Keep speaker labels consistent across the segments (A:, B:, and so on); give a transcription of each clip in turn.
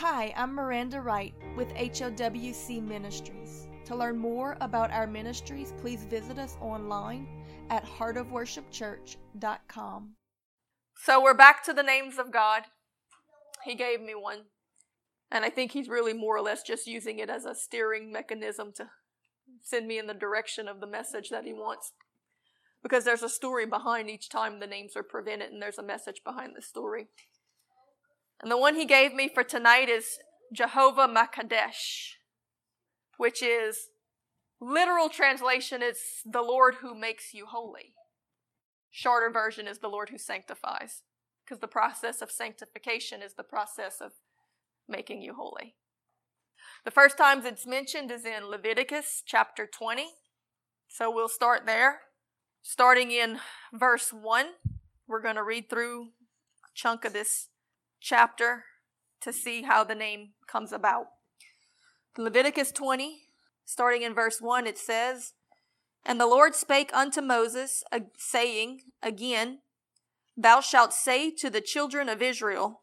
A: Hi, I'm Miranda Wright with HOWC Ministries. To learn more about our ministries, please visit us online at heartofworshipchurch.com.
B: So we're back to the names of God. He gave me one. And I think he's really more or less just using it as a steering mechanism to send me in the direction of the message that he wants. Because there's a story behind each time the names are prevented, and there's a message behind the story. And the one he gave me for tonight is Jehovah Makadesh, which is literal translation is the Lord who makes you holy. Shorter version is the Lord who sanctifies, because the process of sanctification is the process of making you holy. The first times it's mentioned is in Leviticus chapter 20. So we'll start there. Starting in verse 1, we're going to read through a chunk of this chapter to see how the name comes about. Leviticus 20, starting in verse 1, it says, And the Lord spake unto Moses, saying, Again, Thou shalt say to the children of Israel,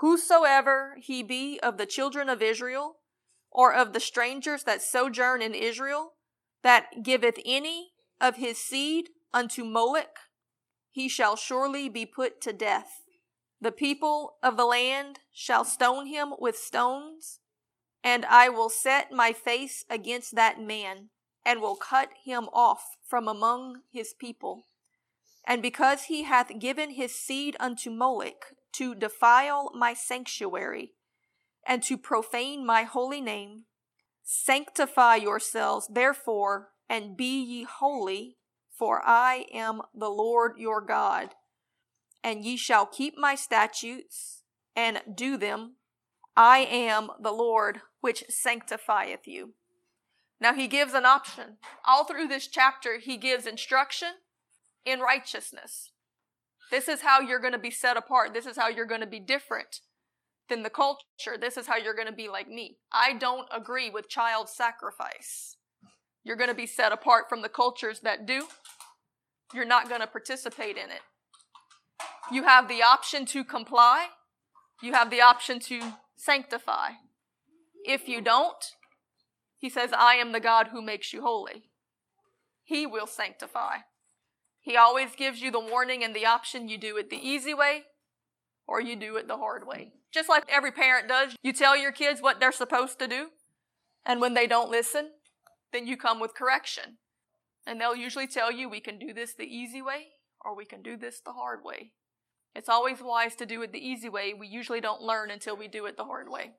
B: Whosoever he be of the children of Israel, or of the strangers that sojourn in Israel, that giveth any of his seed unto Moloch, he shall surely be put to death. The people of the land shall stone him with stones, and I will set my face against that man, and will cut him off from among his people. And because he hath given his seed unto Moloch to defile my sanctuary, and to profane my holy name, sanctify yourselves therefore, and be ye holy, for I am the Lord your God and ye shall keep my statutes and do them. I am the Lord which sanctifieth you. Now he gives an option. All through this chapter, he gives instruction in righteousness. This is how you're going to be set apart. This is how you're going to be different than the culture. This is how you're going to be like me. I don't agree with child sacrifice. You're going to be set apart from the cultures that do. You're not going to participate in it. You have the option to comply. You have the option to sanctify. If you don't, he says, I am the God who makes you holy. He will sanctify. He always gives you the warning and the option you do it the easy way or you do it the hard way. Just like every parent does, you tell your kids what they're supposed to do, and when they don't listen, then you come with correction. And they'll usually tell you, we can do this the easy way or we can do this the hard way. It's always wise to do it the easy way. We usually don't learn until we do it the hard way.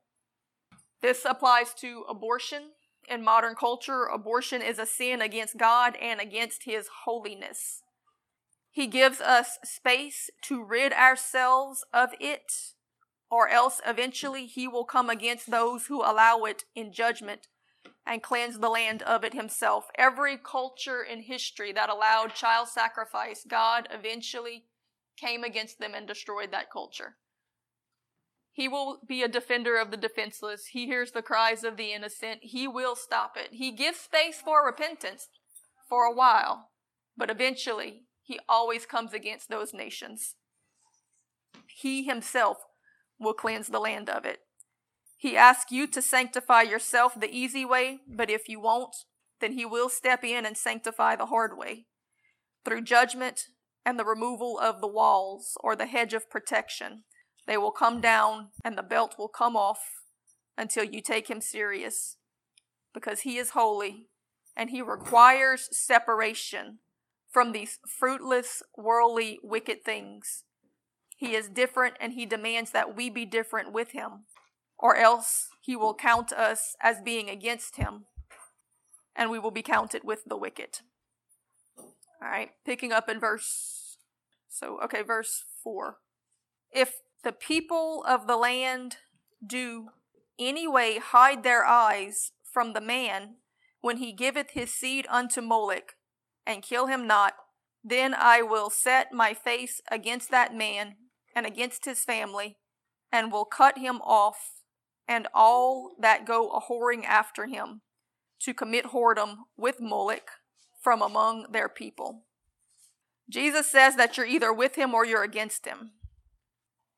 B: This applies to abortion. In modern culture, abortion is a sin against God and against His holiness. He gives us space to rid ourselves of it, or else eventually He will come against those who allow it in judgment and cleanse the land of it Himself. Every culture in history that allowed child sacrifice, God eventually came against them and destroyed that culture. He will be a defender of the defenseless. He hears the cries of the innocent. He will stop it. He gives space for repentance for a while, but eventually he always comes against those nations. He himself will cleanse the land of it. He asks you to sanctify yourself the easy way, but if you won't, then he will step in and sanctify the hard way through judgment and the removal of the walls or the hedge of protection. They will come down and the belt will come off until you take him serious because he is holy and he requires separation from these fruitless, worldly, wicked things. He is different and he demands that we be different with him, or else he will count us as being against him and we will be counted with the wicked. All right, picking up in verse, so, okay, verse 4. If the people of the land do anyway hide their eyes from the man when he giveth his seed unto Moloch, and kill him not, then I will set my face against that man and against his family, and will cut him off, and all that go a whoring after him, to commit whoredom with Moloch from among their people. Jesus says that you're either with him or you're against him.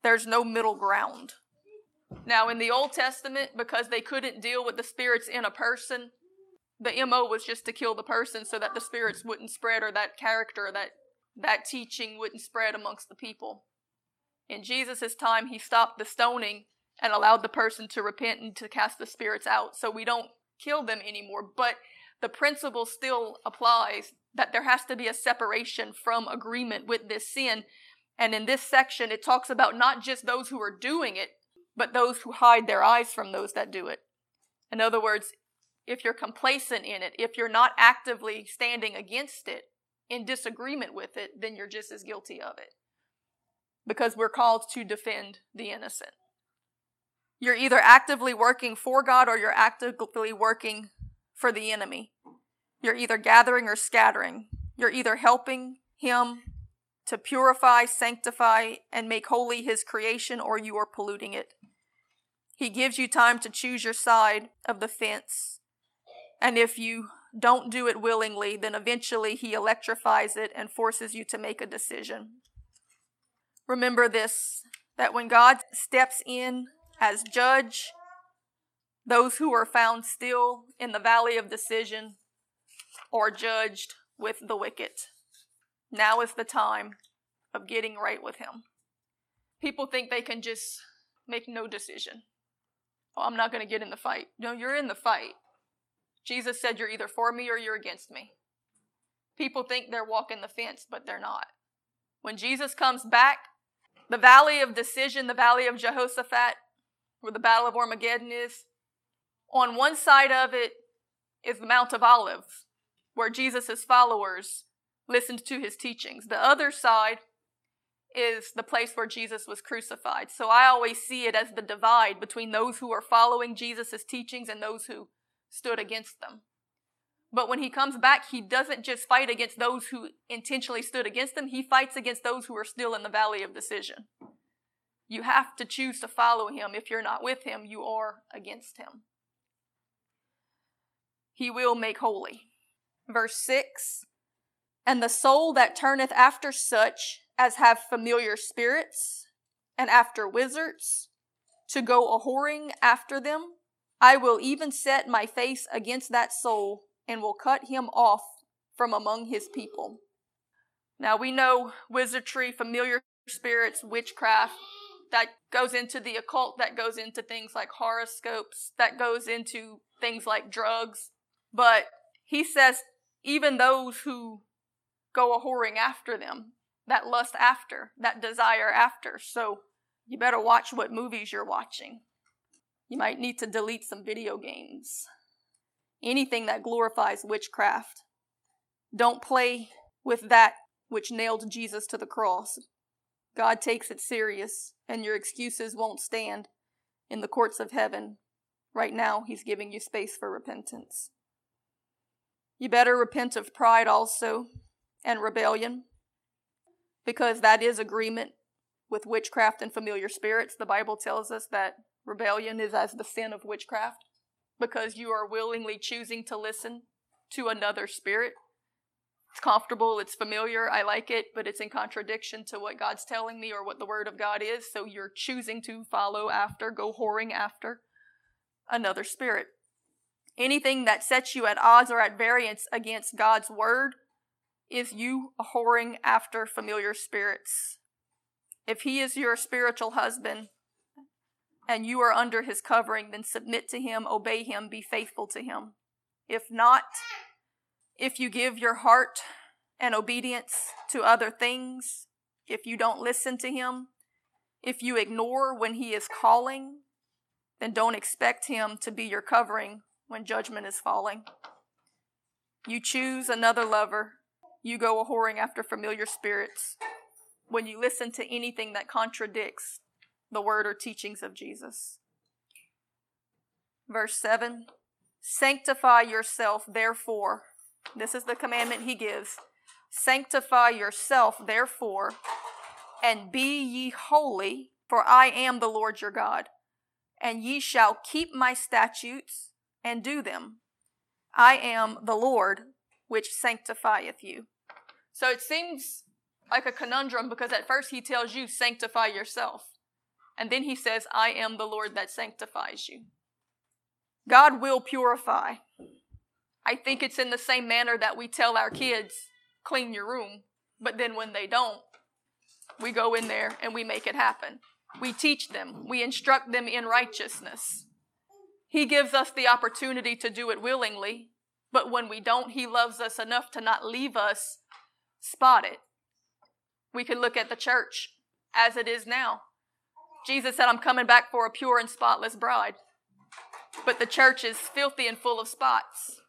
B: There's no middle ground. Now, in the Old Testament, because they couldn't deal with the spirits in a person, the MO was just to kill the person so that the spirits wouldn't spread or that character, that, that teaching wouldn't spread amongst the people. In Jesus' time, he stopped the stoning and allowed the person to repent and to cast the spirits out. So we don't kill them anymore. But the principle still applies that there has to be a separation from agreement with this sin. And in this section, it talks about not just those who are doing it, but those who hide their eyes from those that do it. In other words, if you're complacent in it, if you're not actively standing against it, in disagreement with it, then you're just as guilty of it. Because we're called to defend the innocent. You're either actively working for God or you're actively working for the enemy. You're either gathering or scattering. You're either helping Him to purify, sanctify, and make holy His creation, or you are polluting it. He gives you time to choose your side of the fence. And if you don't do it willingly, then eventually He electrifies it and forces you to make a decision. Remember this that when God steps in as judge, those who are found still in the valley of decision are judged with the wicked. Now is the time of getting right with Him. People think they can just make no decision. Oh, I'm not going to get in the fight. No, you're in the fight. Jesus said you're either for me or you're against me. People think they're walking the fence, but they're not. When Jesus comes back, the valley of decision, the valley of Jehoshaphat, where the battle of Armageddon is, on one side of it is the Mount of Olives, where Jesus' followers listened to his teachings. The other side is the place where Jesus was crucified. So I always see it as the divide between those who are following Jesus' teachings and those who stood against them. But when he comes back, he doesn't just fight against those who intentionally stood against him, he fights against those who are still in the valley of decision. You have to choose to follow him. If you're not with him, you are against him. He will make holy. Verse 6 And the soul that turneth after such as have familiar spirits and after wizards, to go a whoring after them, I will even set my face against that soul and will cut him off from among his people. Now we know wizardry, familiar spirits, witchcraft, that goes into the occult, that goes into things like horoscopes, that goes into things like drugs. But he says, even those who go a whoring after them, that lust after, that desire after. So you better watch what movies you're watching. You might need to delete some video games. Anything that glorifies witchcraft. Don't play with that which nailed Jesus to the cross. God takes it serious, and your excuses won't stand in the courts of heaven. Right now, He's giving you space for repentance. You better repent of pride also and rebellion because that is agreement with witchcraft and familiar spirits. The Bible tells us that rebellion is as the sin of witchcraft because you are willingly choosing to listen to another spirit. It's comfortable, it's familiar, I like it, but it's in contradiction to what God's telling me or what the Word of God is, so you're choosing to follow after, go whoring after another spirit. Anything that sets you at odds or at variance against God's Word is you whoring after familiar spirits. If he is your spiritual husband and you are under his covering, then submit to him, obey him, be faithful to him. If not, if you give your heart and obedience to other things, if you don't listen to him, if you ignore when he is calling, then don't expect him to be your covering when judgment is falling. You choose another lover you go a whoring after familiar spirits when you listen to anything that contradicts the word or teachings of Jesus. Verse 7 Sanctify yourself, therefore. This is the commandment he gives. Sanctify yourself, therefore, and be ye holy, for I am the Lord your God. And ye shall keep my statutes and do them. I am the Lord which sanctifieth you. So it seems like a conundrum because at first he tells you, sanctify yourself. And then he says, I am the Lord that sanctifies you. God will purify. I think it's in the same manner that we tell our kids, clean your room, but then when they don't, we go in there and we make it happen. We teach them, we instruct them in righteousness. He gives us the opportunity to do it willingly, but when we don't, He loves us enough to not leave us spotted. We can look at the church as it is now. Jesus said, I'm coming back for a pure and spotless bride. But the church is filthy and full of spots.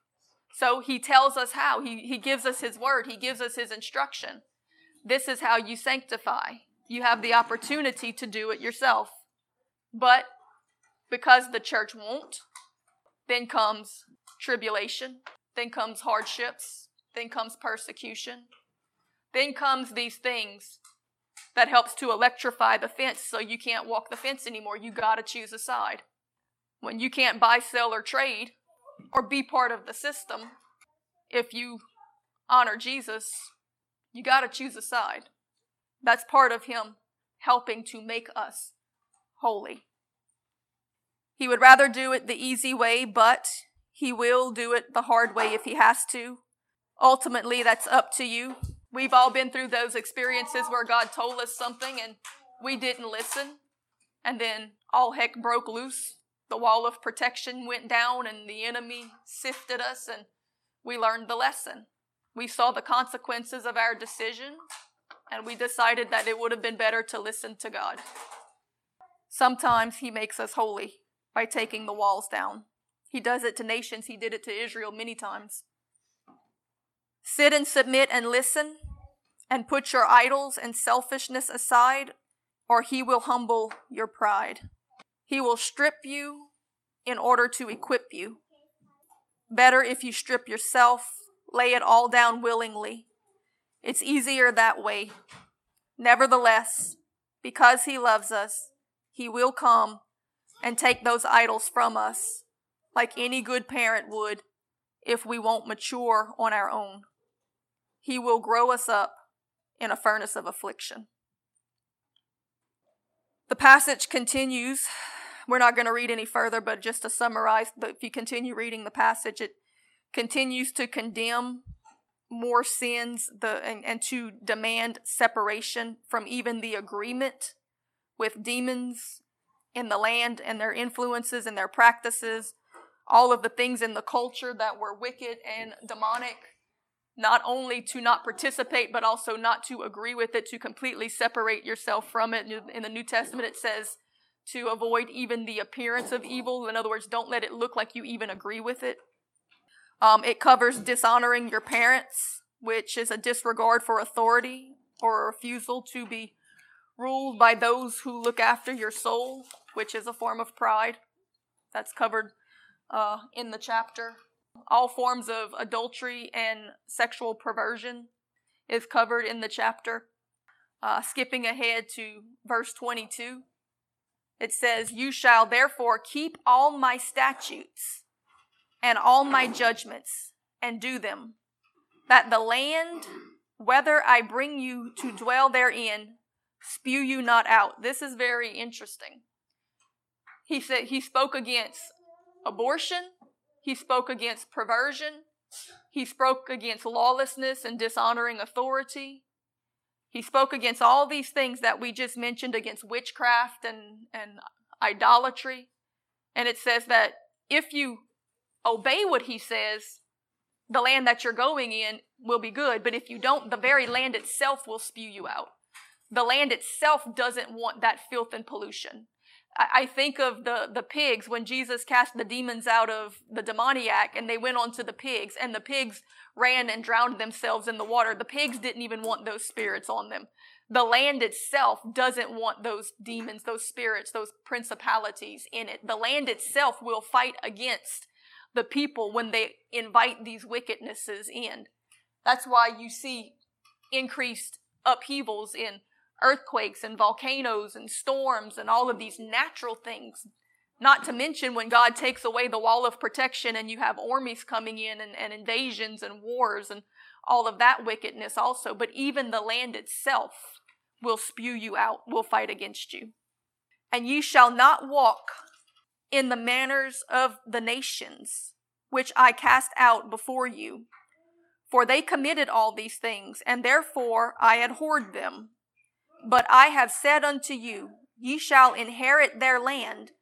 B: So he tells us how. He, he gives us his word, he gives us his instruction. This is how you sanctify. You have the opportunity to do it yourself. But because the church won't, then comes tribulation, then comes hardships, then comes persecution, then comes these things that helps to electrify the fence so you can't walk the fence anymore. You got to choose a side. When you can't buy, sell, or trade or be part of the system, if you honor Jesus, you got to choose a side. That's part of Him helping to make us holy. He would rather do it the easy way, but He will do it the hard way if He has to. Ultimately, that's up to you. We've all been through those experiences where God told us something and we didn't listen, and then all heck broke loose. The wall of protection went down, and the enemy sifted us, and we learned the lesson. We saw the consequences of our decision, and we decided that it would have been better to listen to God. Sometimes He makes us holy by taking the walls down. He does it to nations, He did it to Israel many times. Sit and submit and listen, and put your idols and selfishness aside, or He will humble your pride. He will strip you in order to equip you. Better if you strip yourself, lay it all down willingly. It's easier that way. Nevertheless, because He loves us, He will come and take those idols from us, like any good parent would if we won't mature on our own. He will grow us up in a furnace of affliction. The passage continues. We're not going to read any further, but just to summarize, if you continue reading the passage, it continues to condemn more sins the, and, and to demand separation from even the agreement with demons in the land and their influences and their practices, all of the things in the culture that were wicked and demonic not only to not participate, but also not to agree with it, to completely separate yourself from it. In the New Testament, it says to avoid even the appearance of evil. In other words, don't let it look like you even agree with it. Um, it covers dishonoring your parents, which is a disregard for authority or a refusal to be ruled by those who look after your soul, which is a form of pride. That's covered uh, in the chapter. All forms of adultery and sexual perversion is covered in the chapter. Uh, skipping ahead to verse 22, it says, You shall therefore keep all my statutes and all my judgments and do them, that the land, whether I bring you to dwell therein, spew you not out. This is very interesting. He said he spoke against abortion, he spoke against perversion. He spoke against lawlessness and dishonoring authority. He spoke against all these things that we just mentioned against witchcraft and, and idolatry. And it says that if you obey what he says, the land that you're going in will be good. But if you don't, the very land itself will spew you out. The land itself doesn't want that filth and pollution. I think of the, the pigs when Jesus cast the demons out of the demoniac and they went onto the pigs and the pigs ran and drowned themselves in the water. The pigs didn't even want those spirits on them. The land itself doesn't want those demons, those spirits, those principalities in it. The land itself will fight against the people when they invite these wickednesses in. That's why you see increased upheavals in earthquakes and volcanoes and storms and all of these natural things. Not to mention when God takes away the wall of protection and you have armies coming in and, and invasions and wars and all of that wickedness also. But even the land itself will spew you out, will fight against you. And ye shall not walk in the manners of the nations, which I cast out before you. For they committed all these things, and therefore I abhorred them. But I have said unto you, Ye shall inherit their land,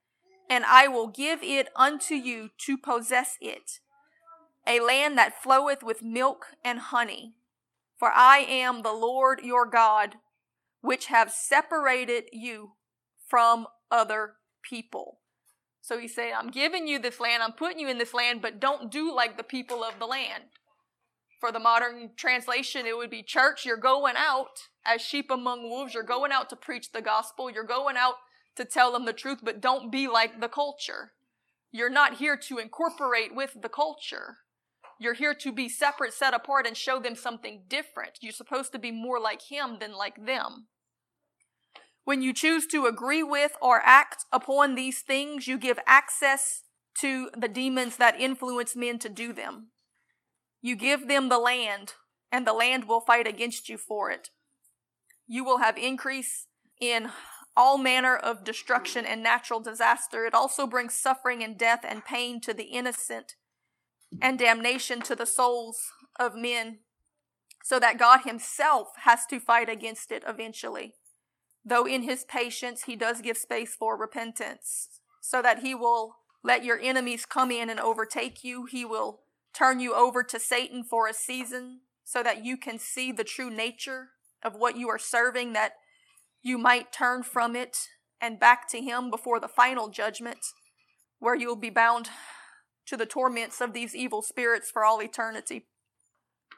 B: and I will give it unto you to possess it, a land that floweth with milk and honey. For I am the Lord your God, which have separated you from other people. So he said, I'm giving you this land, I'm putting you in this land, but don't do like the people of the land. For the modern translation, it would be church, you're going out as sheep among wolves. You're going out to preach the gospel. You're going out to tell them the truth, but don't be like the culture. You're not here to incorporate with the culture. You're here to be separate, set apart, and show them something different. You're supposed to be more like Him than like them. When you choose to agree with or act upon these things, you give access to the demons that influence men to do them. You give them the land, and the land will fight against you for it. You will have increase in all manner of destruction and natural disaster. It also brings suffering and death and pain to the innocent and damnation to the souls of men, so that God Himself has to fight against it eventually. Though in His patience, He does give space for repentance, so that He will let your enemies come in and overtake you. He will turn you over to Satan for a season so that you can see the true nature of what you are serving, that you might turn from it and back to Him before the final judgment, where you'll be bound to the torments of these evil spirits for all eternity.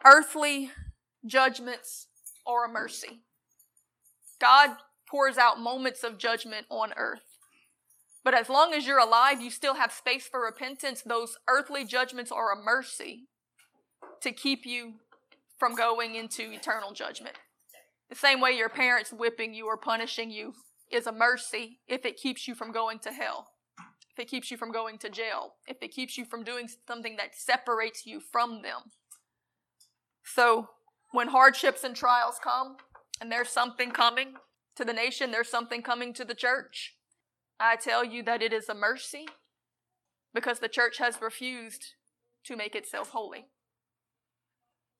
B: Earthly judgments are a mercy. God pours out moments of judgment on earth. But as long as you're alive, you still have space for repentance. Those earthly judgments are a mercy to keep you from going into eternal judgment. The same way your parents whipping you or punishing you is a mercy if it keeps you from going to hell, if it keeps you from going to jail, if it keeps you from doing something that separates you from them. So, when hardships and trials come, and there's something coming to the nation, there's something coming to the church, I tell you that it is a mercy because the church has refused to make itself holy.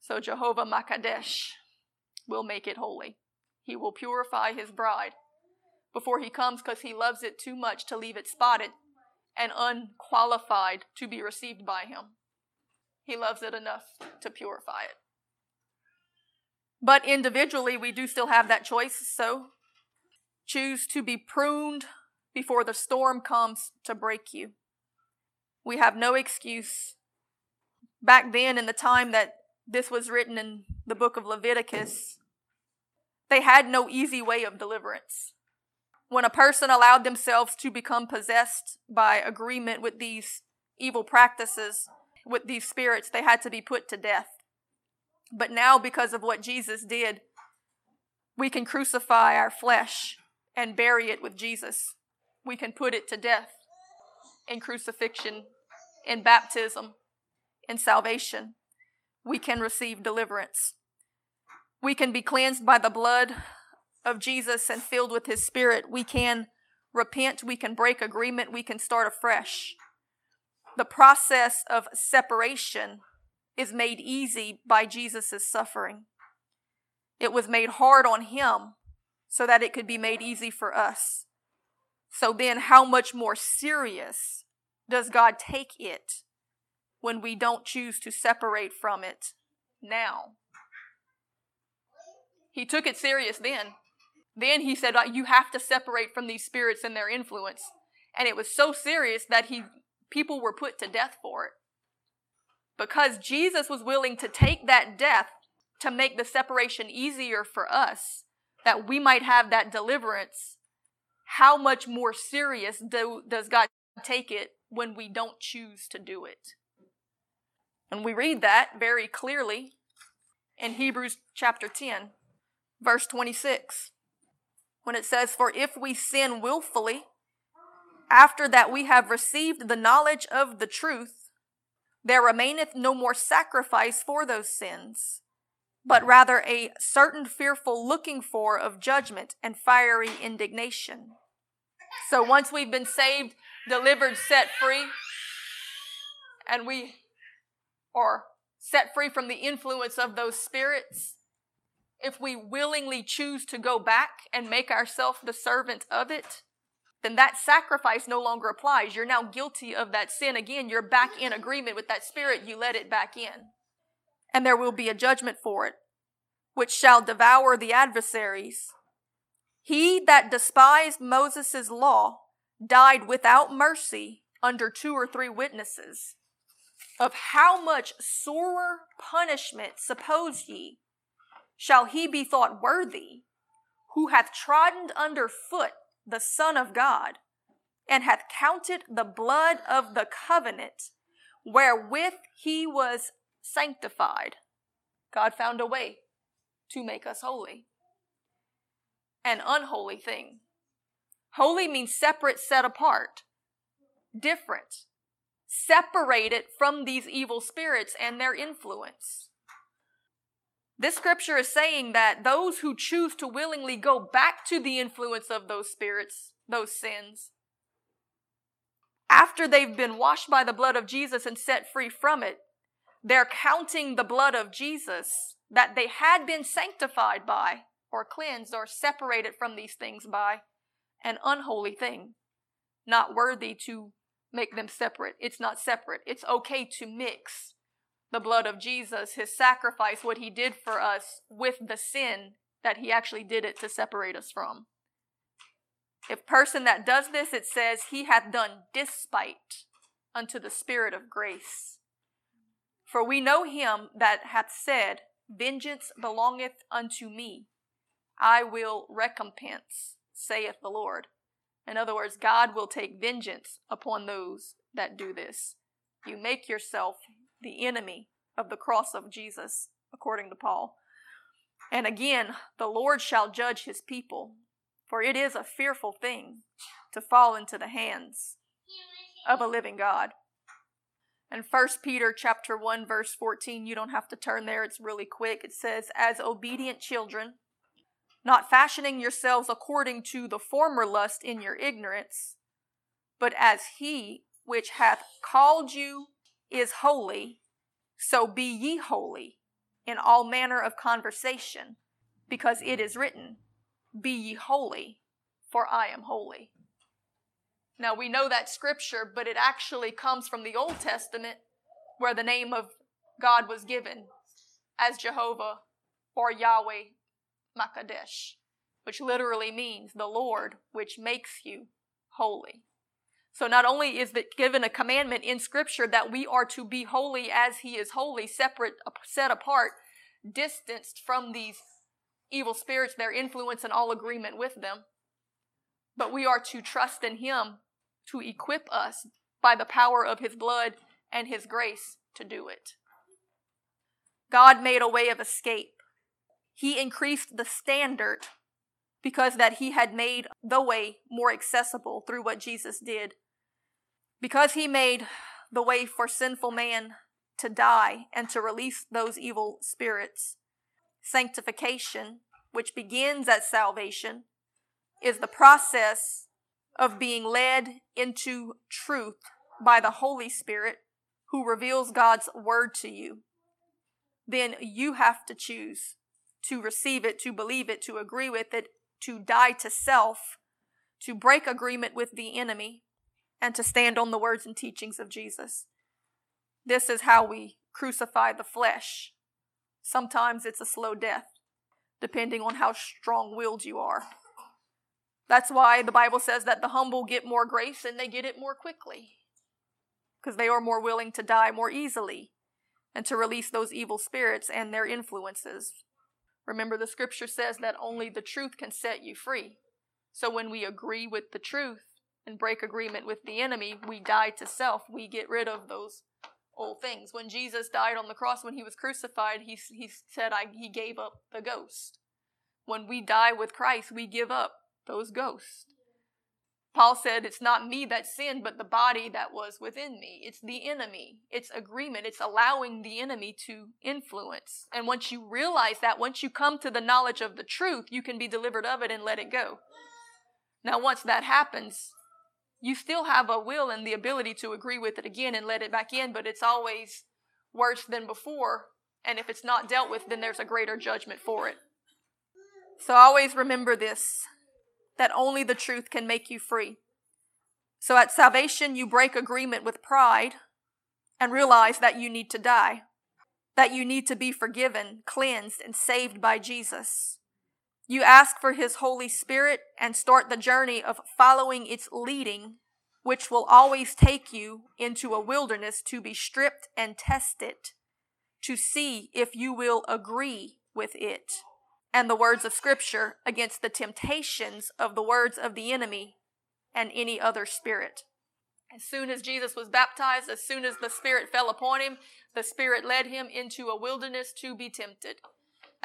B: So Jehovah Makadesh will make it holy. He will purify his bride before he comes because he loves it too much to leave it spotted and unqualified to be received by him. He loves it enough to purify it. But individually, we do still have that choice, so choose to be pruned before the storm comes to break you. We have no excuse. Back then, in the time that this was written in the book of Leviticus, they had no easy way of deliverance. When a person allowed themselves to become possessed by agreement with these evil practices, with these spirits, they had to be put to death. But now, because of what Jesus did, we can crucify our flesh and bury it with Jesus we can put it to death in crucifixion, in baptism, in salvation. We can receive deliverance. We can be cleansed by the blood of Jesus and filled with His Spirit. We can repent. We can break agreement. We can start afresh. The process of separation is made easy by Jesus' suffering. It was made hard on Him so that it could be made easy for us. So then, how much more serious does God take it when we don't choose to separate from it now? He took it serious then. Then he said, You have to separate from these spirits and their influence. And it was so serious that he people were put to death for it. Because Jesus was willing to take that death to make the separation easier for us, that we might have that deliverance how much more serious do, does God take it when we don't choose to do it? And we read that very clearly in Hebrews chapter 10, verse 26, when it says, For if we sin willfully, after that we have received the knowledge of the truth, there remaineth no more sacrifice for those sins but rather a certain fearful looking for of judgment and fiery indignation, So once we've been saved, delivered, set free, and we are set free from the influence of those spirits, if we willingly choose to go back and make ourselves the servant of it, then that sacrifice no longer applies. You're now guilty of that sin again. You're back in agreement with that spirit. You let it back in. And there will be a judgment for it, which shall devour the adversaries. He that despised Moses' law died without mercy under two or three witnesses. Of how much sorer punishment, suppose ye, shall he be thought worthy, who hath trodden under foot the Son of God, and hath counted the blood of the covenant wherewith he was sanctified. God found a way to make us holy. An unholy thing. Holy means separate, set apart, different, separated from these evil spirits and their influence. This scripture is saying that those who choose to willingly go back to the influence of those spirits, those sins, after they've been washed by the blood of Jesus and set free from it, they're counting the blood of Jesus that they had been sanctified by, or cleansed, or separated from these things by, an unholy thing, not worthy to make them separate. It's not separate. It's okay to mix the blood of Jesus, his sacrifice, what he did for us, with the sin that he actually did it to separate us from. If person that does this, it says, he hath done despite unto the Spirit of grace. For we know him that hath said, Vengeance belongeth unto me. I will recompense, saith the Lord. In other words, God will take vengeance upon those that do this. You make yourself the enemy of the cross of Jesus, according to Paul. And again, the Lord shall judge his people, for it is a fearful thing to fall into the hands of a living God. And 1 Peter chapter 1 verse 14, you don't have to turn there, it's really quick. It says, "As obedient children, not fashioning yourselves according to the former lust in your ignorance, but as he which hath called you is holy, so be ye holy in all manner of conversation, because it is written, Be ye holy, for I am holy. Now we know that scripture, but it actually comes from the Old Testament where the name of God was given as Jehovah or Yahweh Makadesh, which literally means the Lord which makes you holy. So not only is it given a commandment in scripture that we are to be holy as he is holy, separate, set apart, distanced from these evil spirits, their influence and all agreement with them, but we are to trust in him to equip us by the power of his blood and his grace to do it. God made a way of escape. He increased the standard because that he had made the way more accessible through what Jesus did. Because he made the way for sinful man to die and to release those evil spirits, sanctification, which begins at salvation, is the process of being led into truth by the Holy Spirit who reveals God's word to you. Then you have to choose to receive it, to believe it, to agree with it, to die to self, to break agreement with the enemy, and to stand on the words and teachings of Jesus. This is how we crucify the flesh. Sometimes it's a slow death, depending on how strong willed you are. That's why the Bible says that the humble get more grace and they get it more quickly, because they are more willing to die more easily and to release those evil spirits and their influences. Remember, the scripture says that only the truth can set you free. So when we agree with the truth, and break agreement with the enemy, we die to self. We get rid of those old things. When Jesus died on the cross, when he was crucified, he, he said, I, He gave up the ghost. When we die with Christ, we give up those ghosts. Paul said, It's not me that sinned, but the body that was within me. It's the enemy. It's agreement. It's allowing the enemy to influence. And once you realize that, once you come to the knowledge of the truth, you can be delivered of it and let it go. Now, once that happens, you still have a will and the ability to agree with it again and let it back in, but it's always worse than before. And if it's not dealt with, then there's a greater judgment for it. So always remember this that only the truth can make you free. So at salvation, you break agreement with pride and realize that you need to die, that you need to be forgiven, cleansed, and saved by Jesus. You ask for His Holy Spirit and start the journey of following its leading, which will always take you into a wilderness to be stripped and tested, to see if you will agree with it and the words of Scripture against the temptations of the words of the enemy and any other spirit. As soon as Jesus was baptized, as soon as the Spirit fell upon him, the Spirit led him into a wilderness to be tempted.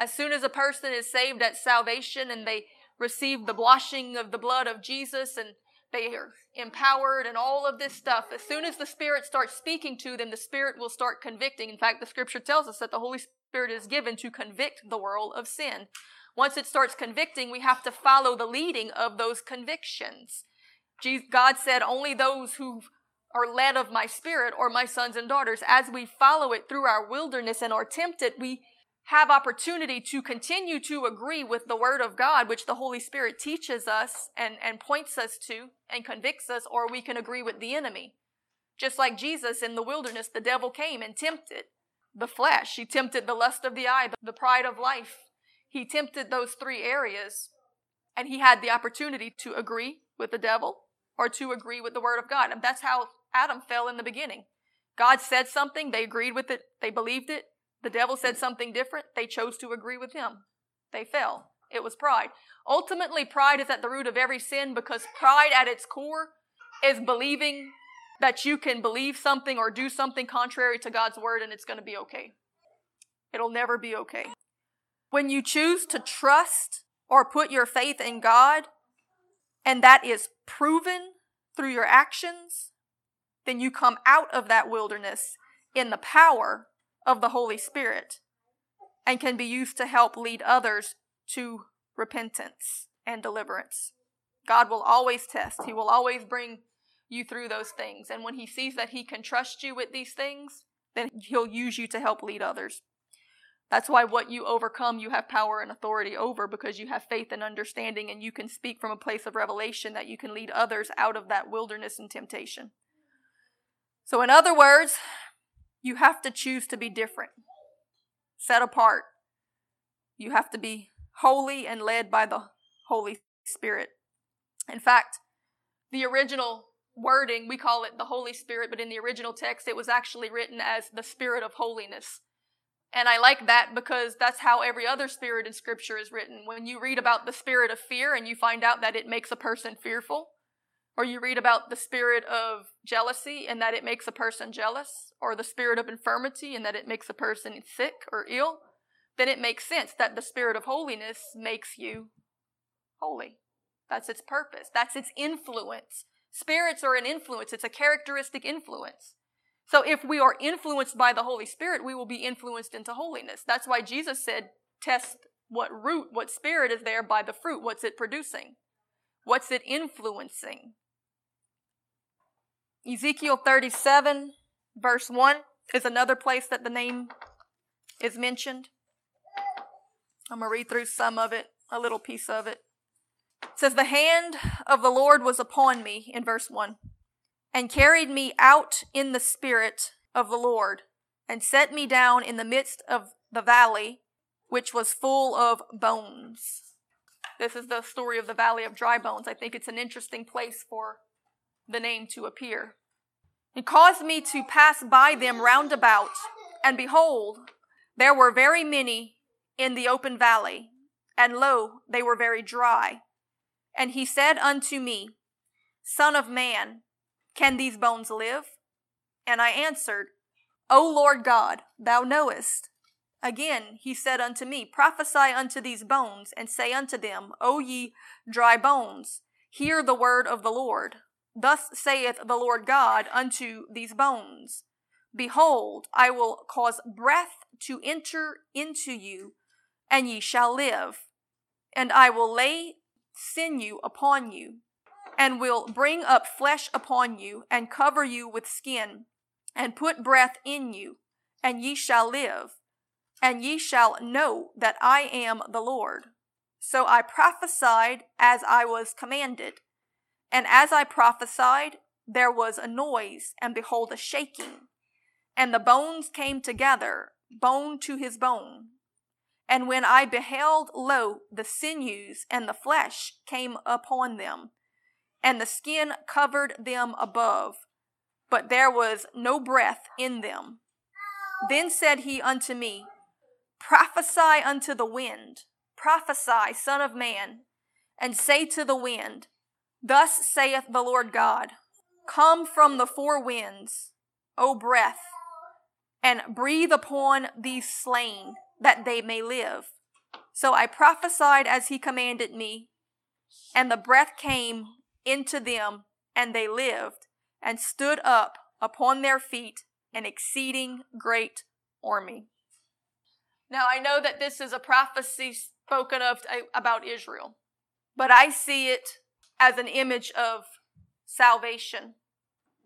B: As soon as a person is saved at salvation and they receive the washing of the blood of Jesus and they are empowered and all of this stuff, as soon as the Spirit starts speaking to them, the Spirit will start convicting. In fact, the scripture tells us that the Holy Spirit is given to convict the world of sin. Once it starts convicting, we have to follow the leading of those convictions. God said, Only those who are led of my spirit or my sons and daughters. As we follow it through our wilderness and are tempted, we have opportunity to continue to agree with the word of God, which the Holy Spirit teaches us and, and points us to and convicts us, or we can agree with the enemy. Just like Jesus in the wilderness, the devil came and tempted the flesh. He tempted the lust of the eye, the pride of life. He tempted those three areas, and he had the opportunity to agree with the devil or to agree with the word of God. And that's how Adam fell in the beginning. God said something, they agreed with it, they believed it. The devil said something different, they chose to agree with him. They fell. It was pride. Ultimately, pride is at the root of every sin because pride at its core is believing that you can believe something or do something contrary to God's word and it's going to be okay. It'll never be okay. When you choose to trust or put your faith in God, and that is proven through your actions, then you come out of that wilderness in the power of the Holy Spirit and can be used to help lead others to repentance and deliverance. God will always test, He will always bring you through those things. And when He sees that He can trust you with these things, then He'll use you to help lead others. That's why what you overcome, you have power and authority over because you have faith and understanding, and you can speak from a place of revelation that you can lead others out of that wilderness and temptation. So, in other words, you have to choose to be different, set apart. You have to be holy and led by the Holy Spirit. In fact, the original wording, we call it the Holy Spirit, but in the original text, it was actually written as the Spirit of holiness. And I like that because that's how every other spirit in scripture is written. When you read about the spirit of fear and you find out that it makes a person fearful, or you read about the spirit of jealousy and that it makes a person jealous, or the spirit of infirmity and that it makes a person sick or ill, then it makes sense that the spirit of holiness makes you holy. That's its purpose. That's its influence. Spirits are an influence. It's a characteristic influence. So if we are influenced by the Holy Spirit, we will be influenced into holiness. That's why Jesus said, test what root, what spirit is there by the fruit. What's it producing? What's it influencing? Ezekiel 37, verse 1 is another place that the name is mentioned. I'm going to read through some of it, a little piece of it. It says, The hand of the Lord was upon me, in verse 1 and carried me out in the spirit of the Lord, and set me down in the midst of the valley, which was full of bones. This is the story of the valley of dry bones. I think it's an interesting place for the name to appear. It caused me to pass by them round about, and behold, there were very many in the open valley, and lo, they were very dry. And he said unto me, Son of man, can these bones live? And I answered, O Lord God, thou knowest. Again he said unto me, Prophesy unto these bones, and say unto them, O ye dry bones, hear the word of the Lord. Thus saith the Lord God unto these bones Behold, I will cause breath to enter into you, and ye shall live. And I will lay sinew upon you, and will bring up flesh upon you, and cover you with skin, and put breath in you, and ye shall live, and ye shall know that I am the Lord. So I prophesied as I was commanded. And as I prophesied, there was a noise, and behold, a shaking. And the bones came together, bone to his bone. And when I beheld, lo, the sinews and the flesh came upon them, and the skin covered them above, but there was no breath in them. Then said he unto me, Prophesy unto the wind, prophesy, Son of Man, and say to the wind, Thus saith the Lord God, Come from the four winds, O breath, and breathe upon these slain, that they may live. So I prophesied as he commanded me, and the breath came into them, and they lived, and stood up upon their feet, an exceeding great army. Now I know that this is a prophecy spoken of uh, about Israel, but I see it as an image of salvation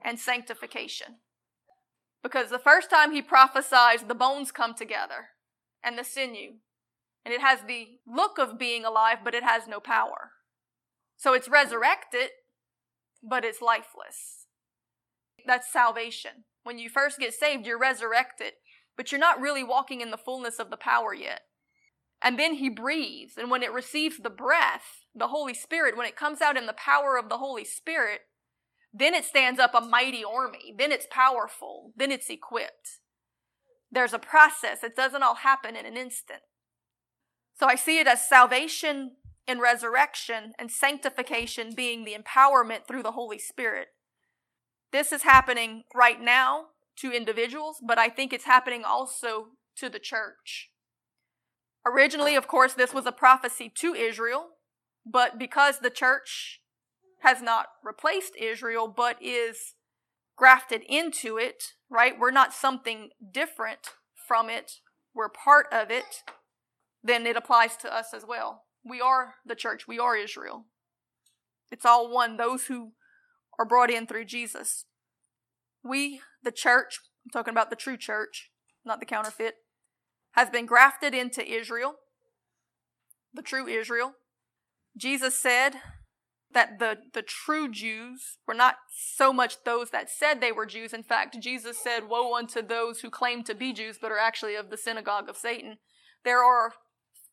B: and sanctification. Because the first time he prophesies, the bones come together and the sinew. And it has the look of being alive, but it has no power. So it's resurrected, but it's lifeless. That's salvation. When you first get saved, you're resurrected, but you're not really walking in the fullness of the power yet. And then he breathes, and when it receives the breath, the Holy Spirit, when it comes out in the power of the Holy Spirit, then it stands up a mighty army. Then it's powerful. Then it's equipped. There's a process. It doesn't all happen in an instant. So I see it as salvation and resurrection and sanctification being the empowerment through the Holy Spirit. This is happening right now to individuals, but I think it's happening also to the church. Originally, of course, this was a prophecy to Israel, but because the church has not replaced Israel, but is grafted into it, right? We're not something different from it, we're part of it, then it applies to us as well. We are the church, we are Israel. It's all one, those who are brought in through Jesus. We, the church, I'm talking about the true church, not the counterfeit, has been grafted into Israel, the true Israel. Jesus said that the, the true Jews were not so much those that said they were Jews. In fact, Jesus said, Woe unto those who claim to be Jews but are actually of the synagogue of Satan. There are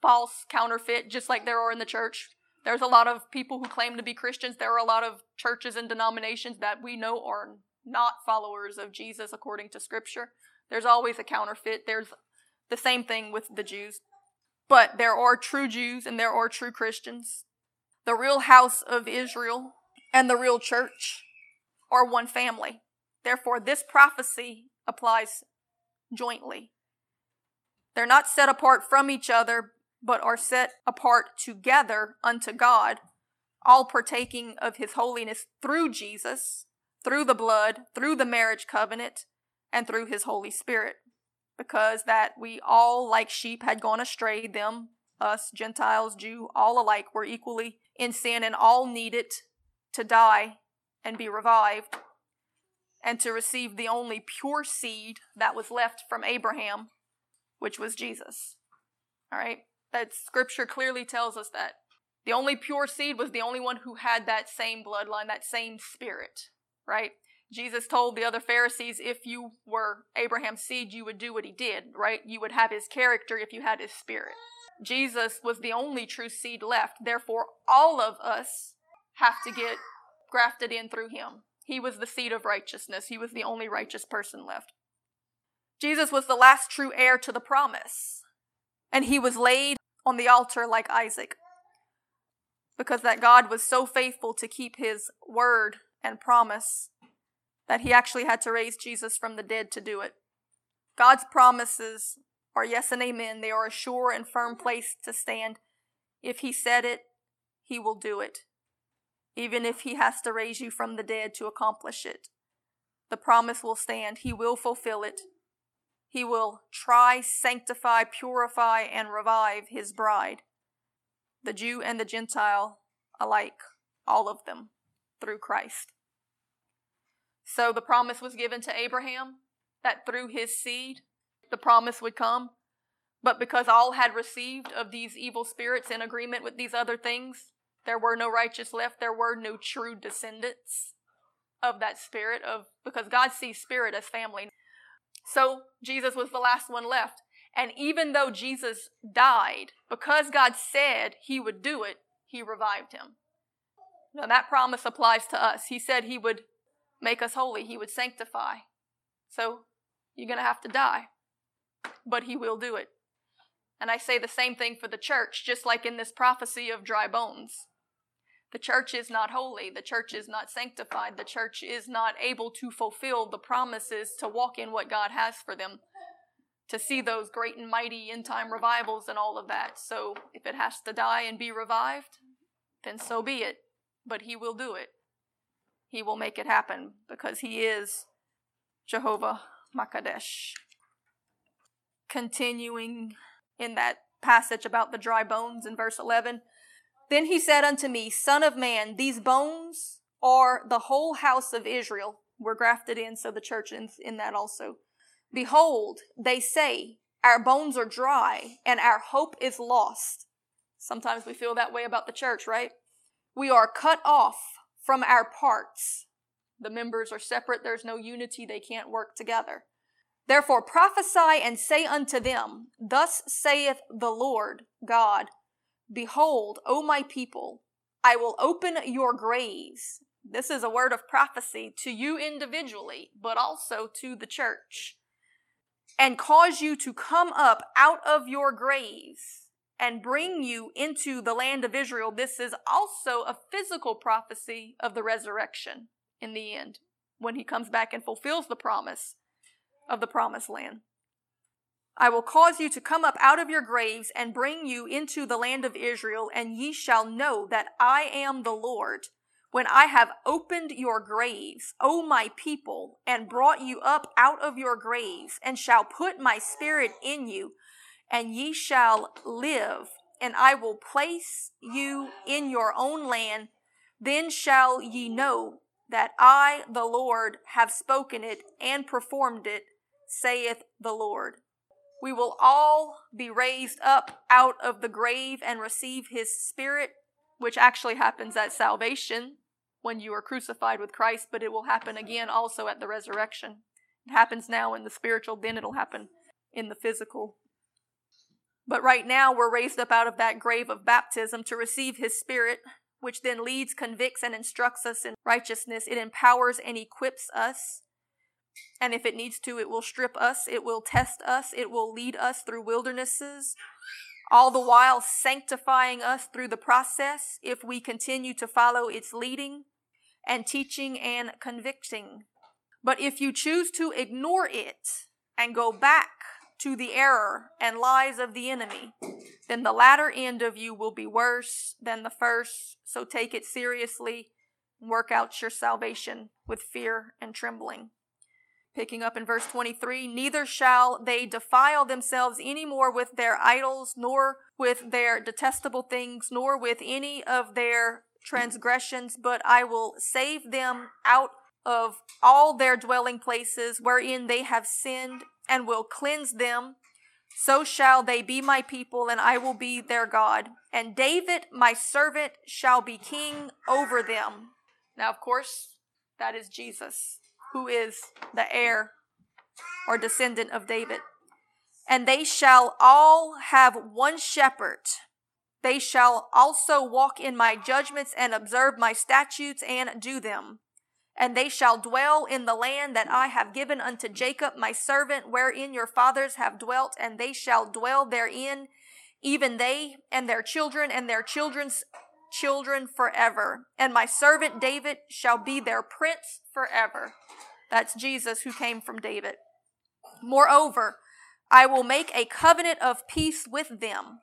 B: false counterfeit, just like there are in the church. There's a lot of people who claim to be Christians. There are a lot of churches and denominations that we know are not followers of Jesus according to Scripture. There's always a counterfeit. There's the same thing with the Jews. But there are true Jews and there are true Christians. The real house of Israel and the real church are one family. Therefore, this prophecy applies jointly. They're not set apart from each other, but are set apart together unto God, all partaking of his holiness through Jesus, through the blood, through the marriage covenant, and through his Holy Spirit. Because that we all, like sheep, had gone astray, them, us, Gentiles, Jew, all alike, were equally in sin and all needed to die and be revived and to receive the only pure seed that was left from Abraham, which was Jesus. All right? That scripture clearly tells us that. The only pure seed was the only one who had that same bloodline, that same spirit, right? Jesus told the other Pharisees, if you were Abraham's seed, you would do what he did, right? You would have his character if you had his spirit. Jesus was the only true seed left. Therefore, all of us have to get grafted in through him. He was the seed of righteousness, he was the only righteous person left. Jesus was the last true heir to the promise, and he was laid on the altar like Isaac because that God was so faithful to keep his word and promise that he actually had to raise Jesus from the dead to do it. God's promises are yes and amen. They are a sure and firm place to stand. If He said it, He will do it, even if He has to raise you from the dead to accomplish it. The promise will stand. He will fulfill it. He will try, sanctify, purify, and revive His bride, the Jew and the Gentile alike, all of them. through Christ. So the promise was given to Abraham that through his seed the promise would come. But because all had received of these evil spirits in agreement with these other things, there were no righteous left, there were no true descendants of that spirit of because God sees spirit as family. So Jesus was the last one left. And even though Jesus died, because God said he would do it, he revived him. Now that promise applies to us. He said he would make us holy, he would sanctify. So you're going to have to die, but he will do it. And I say the same thing for the church, just like in this prophecy of dry bones. The church is not holy. The church is not sanctified. The church is not able to fulfill the promises to walk in what God has for them, to see those great and mighty end time revivals and all of that. So if it has to die and be revived, then so be it. But He will do it. He will make it happen because He is Jehovah Makadesh. Continuing in that passage about the dry bones in verse 11. Then he said unto me, Son of man, these bones are the whole house of Israel. We're grafted in, so the church in that also. Behold, they say, Our bones are dry, and our hope is lost. Sometimes we feel that way about the church, right? We are cut off from our parts. The members are separate, there's no unity, they can't work together. Therefore prophesy and say unto them, Thus saith the Lord God, Behold, O my people, I will open your graves. This is a word of prophecy to you individually, but also to the church. And cause you to come up out of your graves and bring you into the land of Israel. This is also a physical prophecy of the resurrection in the end, when he comes back and fulfills the promise of the promised land. I will cause you to come up out of your graves and bring you into the land of Israel, and ye shall know that I am the Lord when I have opened your graves, O my people, and brought you up out of your graves, and shall put my spirit in you, and ye shall live, and I will place you in your own land. Then shall ye know that I, the Lord, have spoken it and performed it, saith the Lord. We will all be raised up out of the grave and receive his spirit, which actually happens at salvation when you are crucified with Christ, but it will happen again also at the resurrection. It happens now in the spiritual, then it'll happen in the physical. But right now, we're raised up out of that grave of baptism to receive his spirit, which then leads, convicts, and instructs us in righteousness. It empowers and equips us and if it needs to, it will strip us, it will test us, it will lead us through wildernesses, all the while sanctifying us through the process if we continue to follow its leading and teaching and convicting. But if you choose to ignore it and go back to the error and lies of the enemy, then the latter end of you will be worse than the first. So take it seriously work out your salvation with fear and trembling. Picking up in verse 23, neither shall they defile themselves any more with their idols, nor with their detestable things, nor with any of their transgressions, but I will save them out of all their dwelling places wherein they have sinned, and will cleanse them. So shall they be my people, and I will be their God. And David, my servant, shall be king over them. Now, of course, that is Jesus who is the heir or descendant of David. And they shall all have one shepherd. They shall also walk in my judgments and observe my statutes and do them. And they shall dwell in the land that I have given unto Jacob my servant, wherein your fathers have dwelt, and they shall dwell therein, even they and their children and their children's children forever. And my servant David shall be their prince forever. That's Jesus who came from David. Moreover, I will make a covenant of peace with them.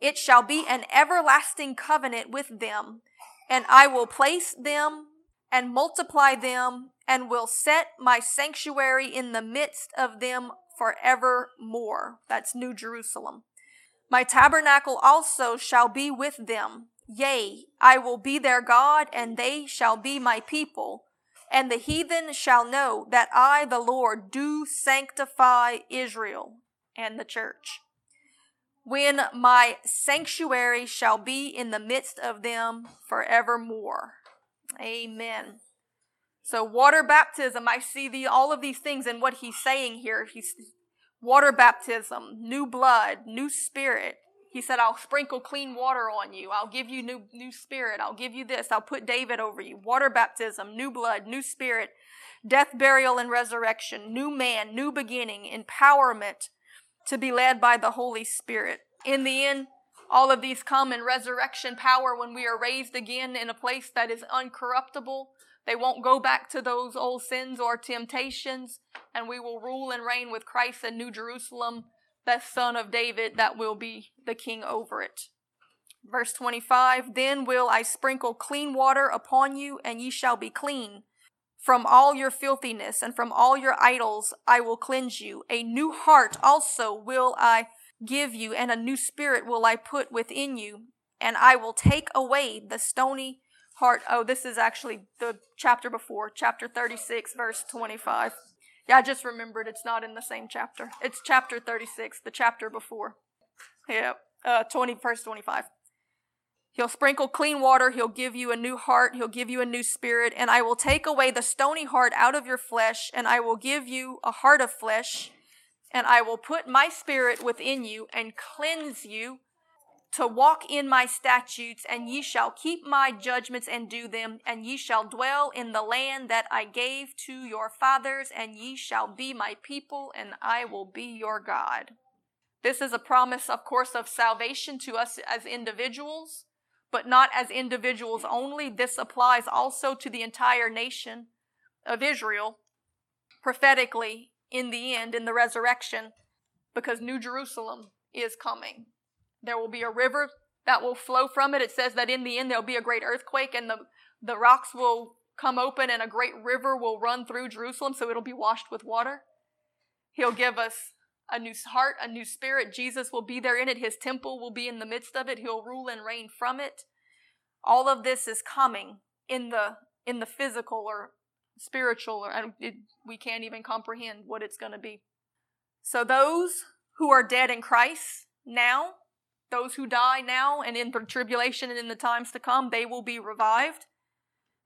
B: It shall be an everlasting covenant with them, and I will place them and multiply them, and will set my sanctuary in the midst of them forevermore. That's New Jerusalem. My tabernacle also shall be with them, Yea, I will be their God, and they shall be my people. And the heathen shall know that I, the Lord, do sanctify Israel and the church. When my sanctuary shall be in the midst of them forevermore. Amen. So water baptism, I see the all of these things and what he's saying here. He's water baptism, new blood, new spirit, he said, I'll sprinkle clean water on you. I'll give you new, new spirit. I'll give you this. I'll put David over you. Water baptism, new blood, new spirit, death, burial, and resurrection, new man, new beginning, empowerment to be led by the Holy Spirit. In the end, all of these come in resurrection power when we are raised again in a place that is uncorruptible. They won't go back to those old sins or temptations, and we will rule and reign with Christ in New Jerusalem the son of David that will be the king over it. Verse 25 Then will I sprinkle clean water upon you, and ye shall be clean. From all your filthiness and from all your idols I will cleanse you. A new heart also will I give you, and a new spirit will I put within you. And I will take away the stony heart. Oh, this is actually the chapter before, chapter 36, verse 25. Yeah, I just remembered it's not in the same chapter. It's chapter 36, the chapter before. Yeah, uh, 20, verse 25. He'll sprinkle clean water. He'll give you a new heart. He'll give you a new spirit. And I will take away the stony heart out of your flesh, and I will give you a heart of flesh. And I will put my spirit within you and cleanse you to walk in my statutes, and ye shall keep my judgments and do them, and ye shall dwell in the land that I gave to your fathers, and ye shall be my people, and I will be your God. This is a promise, of course, of salvation to us as individuals, but not as individuals only. This applies also to the entire nation of Israel, prophetically, in the end, in the resurrection, because New Jerusalem is coming. There will be a river that will flow from it. It says that in the end there'll be a great earthquake and the, the rocks will come open and a great river will run through Jerusalem, so it'll be washed with water. He'll give us a new heart, a new spirit. Jesus will be there in it. His temple will be in the midst of it. He'll rule and reign from it. All of this is coming in the in the physical or spiritual, or it, we can't even comprehend what it's going to be. So those who are dead in Christ now those who die now and in the tribulation and in the times to come, they will be revived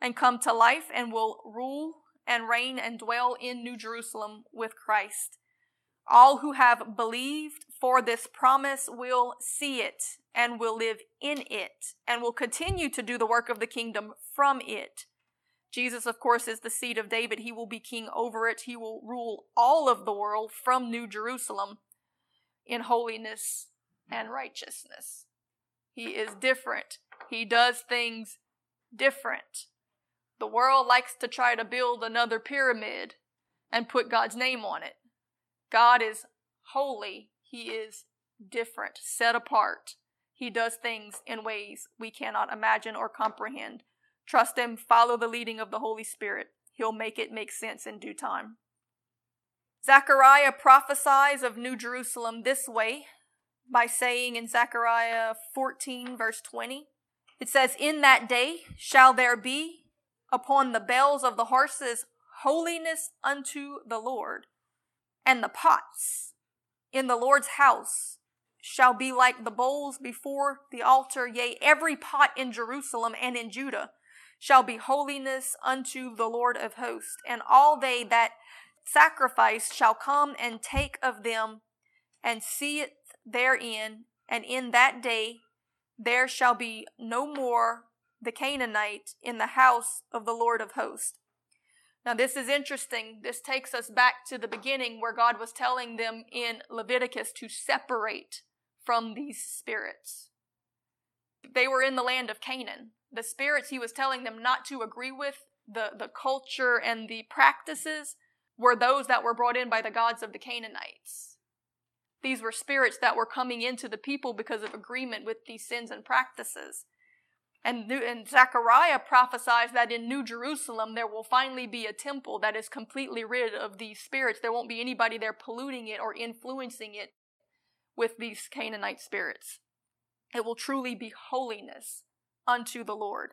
B: and come to life and will rule and reign and dwell in New Jerusalem with Christ. All who have believed for this promise will see it and will live in it and will continue to do the work of the kingdom from it. Jesus, of course, is the seed of David. He will be king over it. He will rule all of the world from New Jerusalem in holiness and righteousness. He is different. He does things different. The world likes to try to build another pyramid and put God's name on it. God is holy. He is different, set apart. He does things in ways we cannot imagine or comprehend. Trust Him, follow the leading of the Holy Spirit. He'll make it make sense in due time. Zechariah prophesies of New Jerusalem this way by saying in Zechariah 14, verse 20, it says, In that day shall there be upon the bells of the horses holiness unto the Lord, and the pots in the Lord's house shall be like the bowls before the altar, yea, every pot in Jerusalem and in Judah shall be holiness unto the Lord of hosts, and all they that sacrifice shall come and take of them and see it therein, and in that day there shall be no more the Canaanite in the house of the Lord of hosts. Now, this is interesting. This takes us back to the beginning where God was telling them in Leviticus to separate from these spirits. They were in the land of Canaan. The spirits he was telling them not to agree with, the, the culture and the practices, were those that were brought in by the gods of the Canaanites. These were spirits that were coming into the people because of agreement with these sins and practices. And, and Zechariah prophesies that in New Jerusalem there will finally be a temple that is completely rid of these spirits. There won't be anybody there polluting it or influencing it with these Canaanite spirits. It will truly be holiness unto the Lord.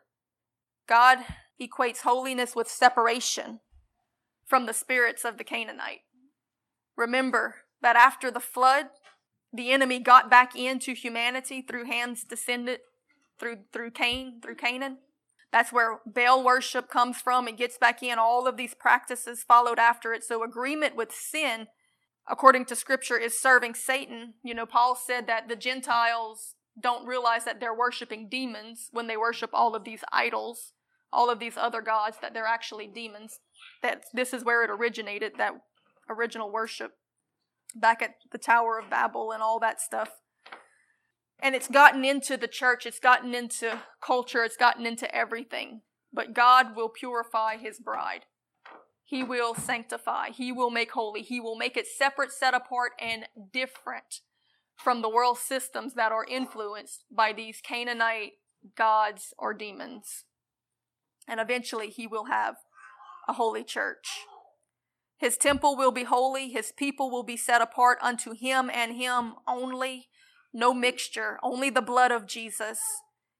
B: God equates holiness with separation from the spirits of the Canaanite. Remember that after the flood, the enemy got back into humanity through Ham's descendant, through through Cain, through Canaan. That's where Baal worship comes from. It gets back in. All of these practices followed after it. So agreement with sin, according to scripture, is serving Satan. You know, Paul said that the Gentiles don't realize that they're worshiping demons when they worship all of these idols, all of these other gods, that they're actually demons. That this is where it originated, that original worship back at the Tower of Babel and all that stuff. And it's gotten into the church, it's gotten into culture, it's gotten into everything. But God will purify his bride. He will sanctify, he will make holy, he will make it separate, set apart, and different from the world systems that are influenced by these Canaanite gods or demons. And eventually he will have a holy church. His temple will be holy, his people will be set apart unto him and him only, no mixture, only the blood of Jesus.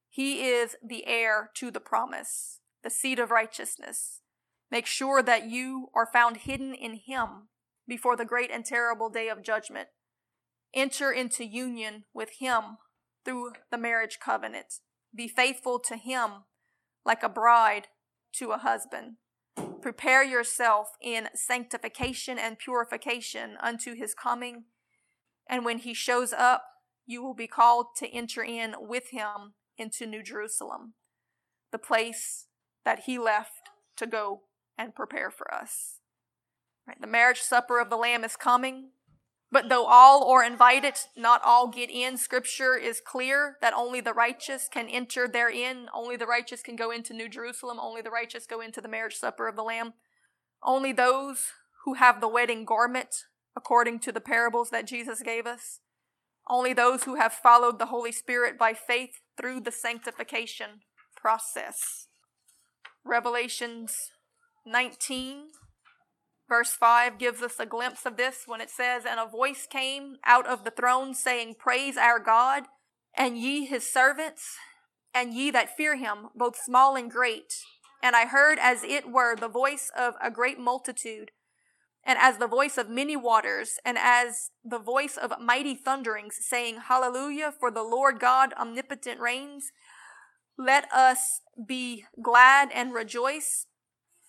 B: He is the heir to the promise, the seed of righteousness. Make sure that you are found hidden in him before the great and terrible day of judgment. Enter into union with him through the marriage covenant. Be faithful to him like a bride to a husband. Prepare yourself in sanctification and purification unto his coming. And when he shows up, you will be called to enter in with him into New Jerusalem, the place that he left to go and prepare for us. Right, the marriage supper of the Lamb is coming. But though all are invited, not all get in. Scripture is clear that only the righteous can enter therein. Only the righteous can go into New Jerusalem. Only the righteous go into the marriage supper of the Lamb. Only those who have the wedding garment, according to the parables that Jesus gave us. Only those who have followed the Holy Spirit by faith through the sanctification process. Revelations 19 Verse 5 gives us a glimpse of this when it says, And a voice came out of the throne saying, Praise our God, and ye his servants, and ye that fear him, both small and great. And I heard as it were the voice of a great multitude, and as the voice of many waters, and as the voice of mighty thunderings, saying, Hallelujah, for the Lord God omnipotent reigns. Let us be glad and rejoice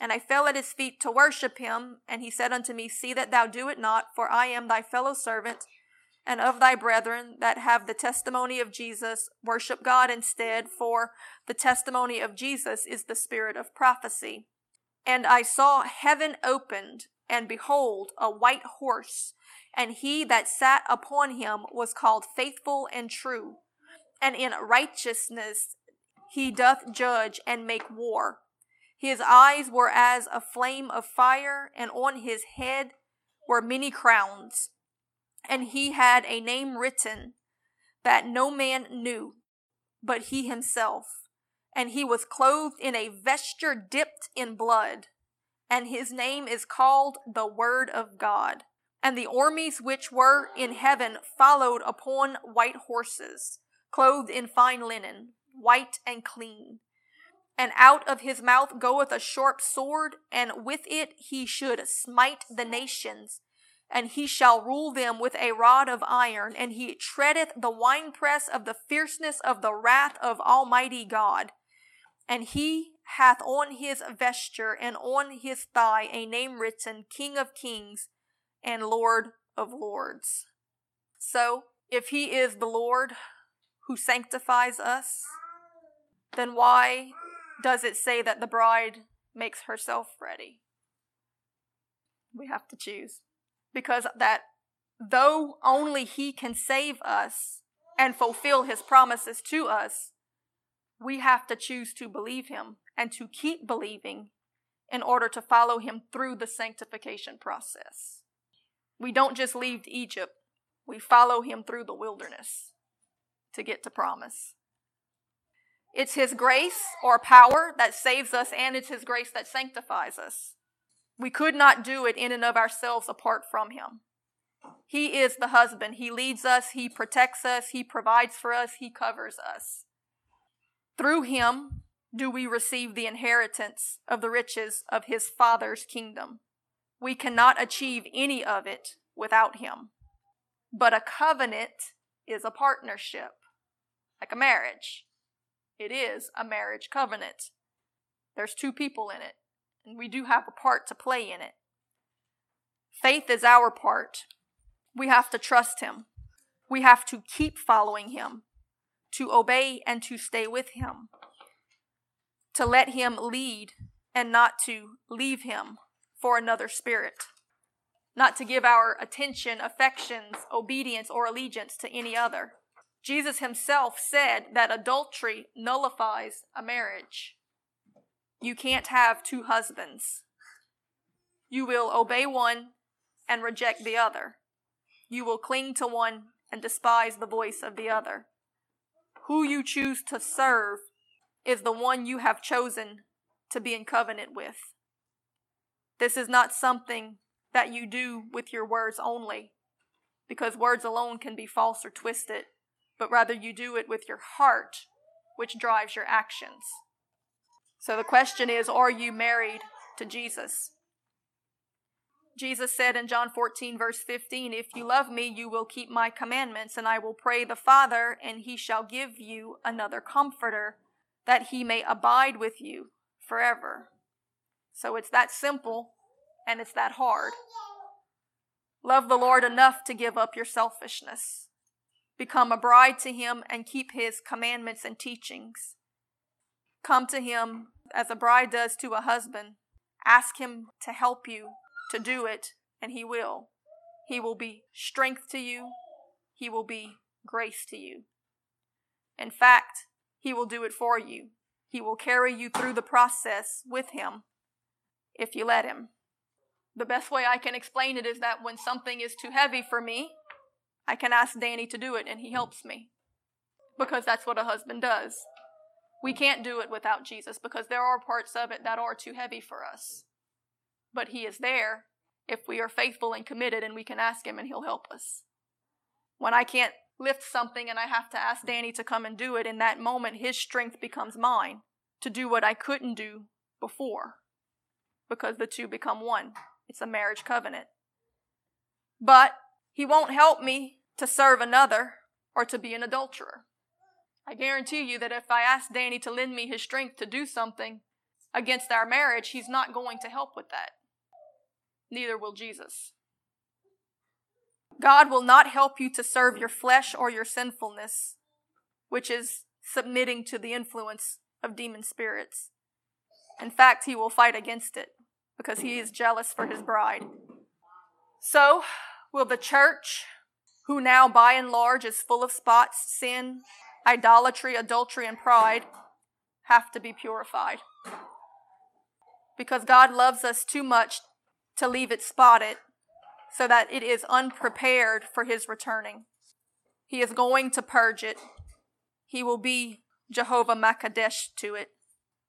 B: And I fell at his feet to worship him. And he said unto me, See that thou do it not, for I am thy fellow servant and of thy brethren that have the testimony of Jesus. Worship God instead, for the testimony of Jesus is the spirit of prophecy. And I saw heaven opened, and behold, a white horse, and he that sat upon him was called faithful and true. And in righteousness he doth judge and make war. His eyes were as a flame of fire, and on his head were many crowns. And he had a name written that no man knew but he himself. And he was clothed in a vesture dipped in blood, and his name is called the Word of God. And the armies which were in heaven followed upon white horses, clothed in fine linen, white and clean. And out of his mouth goeth a sharp sword, and with it he should smite the nations. And he shall rule them with a rod of iron, and he treadeth the winepress of the fierceness of the wrath of Almighty God. And he hath on his vesture and on his thigh a name written, King of Kings and Lord of Lords. So, if he is the Lord who sanctifies us, then why does it say that the bride makes herself ready? We have to choose. Because that though only He can save us and fulfill His promises to us, we have to choose to believe him and to keep believing in order to follow him through the sanctification process. We don't just leave Egypt, we follow him through the wilderness to get to promise. It's his grace or power that saves us, and it's his grace that sanctifies us. We could not do it in and of ourselves apart from him. He is the husband. He leads us, he protects us, he provides for us, he covers us. Through him do we receive the inheritance of the riches of his Father's kingdom. We cannot achieve any of it without him. But a covenant is a partnership, like a marriage. It is a marriage covenant. There's two people in it, and we do have a part to play in it. Faith is our part. We have to trust him. We have to keep following him to obey and to stay with Him, to let Him lead and not to leave Him for another spirit, not to give our attention, affections, obedience, or allegiance to any other. Jesus Himself said that adultery nullifies a marriage. You can't have two husbands. You will obey one and reject the other. You will cling to one and despise the voice of the other who you choose to serve is the one you have chosen to be in covenant with. This is not something that you do with your words only, because words alone can be false or twisted, but rather you do it with your heart, which drives your actions. So the question is Are you married to Jesus? Jesus said in John 14, verse 15, If you love me, you will keep my commandments, and I will pray the Father, and he shall give you another comforter, that he may abide with you forever. So it's that simple, and it's that hard. Love the Lord enough to give up your selfishness. Become a bride to him and keep his commandments and teachings. Come to him as a bride does to a husband. Ask him to help you to do it, and He will. He will be strength to you, He will be grace to you. In fact, He will do it for you. He will carry you through the process with Him if you let Him. The best way I can explain it is that when something is too heavy for me, I can ask Danny to do it and he helps me. Because that's what a husband does. We can't do it without Jesus because there are parts of it that are too heavy for us but He is there if we are faithful and committed and we can ask Him and He'll help us. When I can't lift something and I have to ask Danny to come and do it, in that moment, His strength becomes mine to do what I couldn't do before because the two become one. It's a marriage covenant. But He won't help me to serve another or to be an adulterer. I guarantee you that if I ask Danny to lend me his strength to do something against our marriage, he's not going to help with that neither will Jesus. God will not help you to serve your flesh or your sinfulness, which is submitting to the influence of demon spirits. In fact, he will fight against it because he is jealous for his bride. So, will the church, who now by and large is full of spots, sin, idolatry, adultery, and pride, have to be purified? Because God loves us too much to leave it spotted so that it is unprepared for his returning. He is going to purge it. He will be Jehovah Makadesh to it.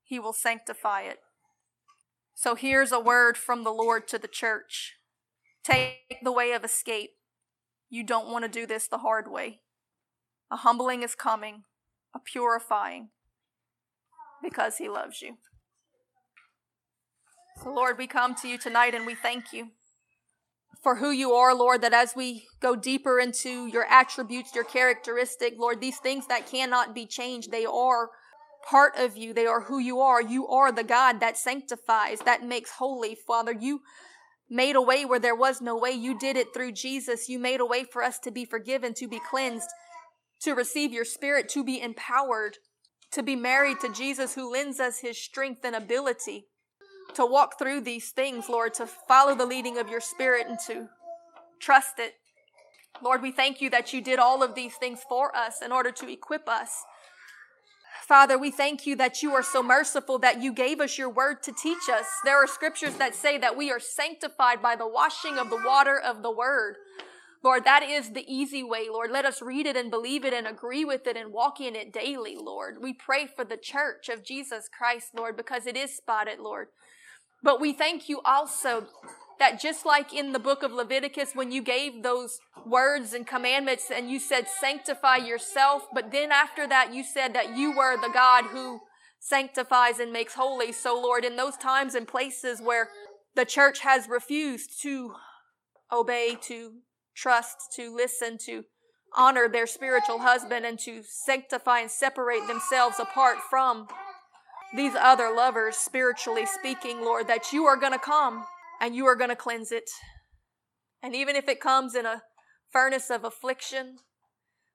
B: He will sanctify it. So here's a word from the Lord to the church Take the way of escape. You don't want to do this the hard way. A humbling is coming, a purifying, because He loves you. So, Lord, we come to you tonight and we thank you for who you are, Lord, that as we go deeper into your attributes, your characteristic, Lord, these things that cannot be changed, they are part of you. They are who you are. You are the God that sanctifies, that makes holy, Father. You made a way where there was no way. You did it through Jesus. You made a way for us to be forgiven, to be cleansed, to receive your spirit, to be empowered, to be married to Jesus who lends us his strength and ability to walk through these things, Lord, to follow the leading of your spirit and to trust it. Lord, we thank you that you did all of these things for us in order to equip us Father, we thank you that you are so merciful that you gave us your word to teach us. There are scriptures that say that we are sanctified by the washing of the water of the word. Lord, that is the easy way, Lord. Let us read it and believe it and agree with it and walk in it daily, Lord. We pray for the church of Jesus Christ, Lord, because it is spotted, Lord. But we thank you also that just like in the book of Leviticus, when you gave those words and commandments and you said, sanctify yourself, but then after that, you said that you were the God who sanctifies and makes holy. So, Lord, in those times and places where the church has refused to obey, to trust, to listen, to honor their spiritual husband, and to sanctify and separate themselves apart from these other lovers, spiritually speaking, Lord, that you are going to come and you are going to cleanse it. And even if it comes in a furnace of affliction,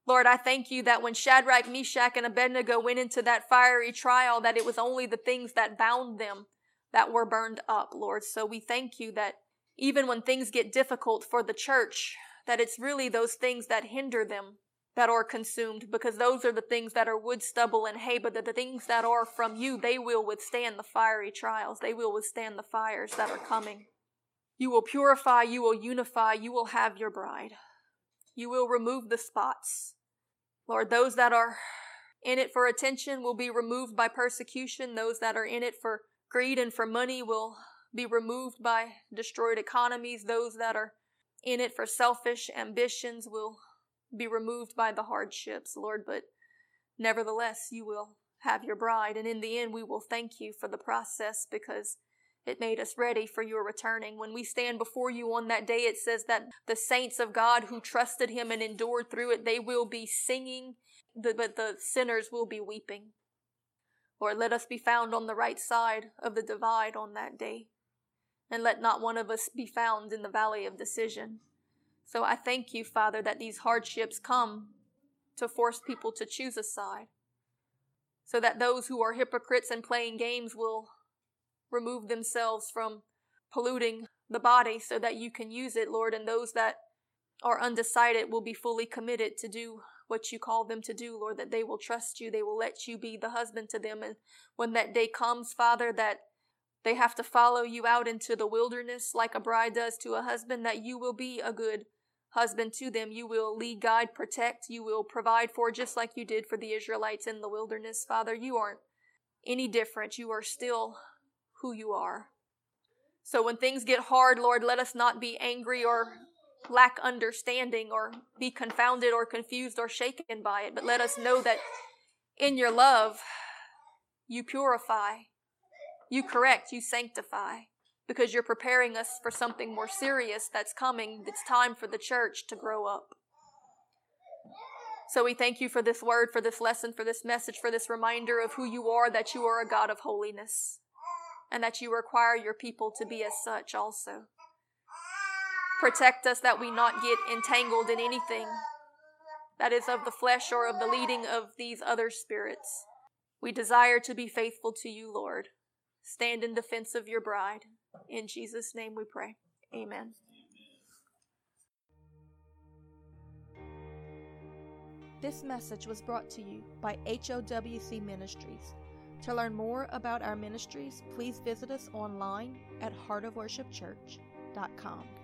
B: Lord, I thank you that when Shadrach, Meshach, and Abednego went into that fiery trial, that it was only the things that bound them that were burned up, Lord. So we thank you that even when things get difficult for the church, that it's really those things that hinder them that are consumed because those are the things that are wood, stubble, and hay, but the, the things that are from you, they will withstand the fiery trials. They will withstand the fires that are coming. You will purify, you will unify, you will have your bride. You will remove the spots. Lord, those that are in it for attention will be removed by persecution. Those that are in it for greed and for money will be removed by destroyed economies. Those that are in it for selfish ambitions will be removed by the hardships, Lord, but nevertheless, you will have your bride. And in the end, we will thank you for the process because it made us ready for your returning. When we stand before you on that day, it says that the saints of God who trusted him and endured through it, they will be singing, but the sinners will be weeping. Lord, let us be found on the right side of the divide on that day. And let not one of us be found in the valley of decision. So I thank you, Father, that these hardships come to force people to choose a side. So that those who are hypocrites and playing games will remove themselves from polluting the body so that you can use it, Lord, and those that are undecided will be fully committed to do what you call them to do, Lord, that they will trust you, they will let you be the husband to them. And when that day comes, Father, that they have to follow you out into the wilderness like a bride does to a husband, that you will be a good husband to them. You will lead, guide, protect. You will provide for, just like you did for the Israelites in the wilderness. Father, you aren't any different. You are still who you are. So when things get hard, Lord, let us not be angry or lack understanding or be confounded or confused or shaken by it, but let us know that in your love, you purify, you correct, you sanctify because you're preparing us for something more serious that's coming. It's time for the church to grow up. So we thank you for this word, for this lesson, for this message, for this reminder of who you are, that you are a God of holiness, and that you require your people to be as such also. Protect us that we not get entangled in anything that is of the flesh or of the leading of these other spirits. We desire to be faithful to you, Lord. Stand in defense of your bride. In Jesus' name we pray. Amen.
A: This message was brought to you by HOWC Ministries. To learn more about our ministries, please visit us online at heartofworshipchurch.com.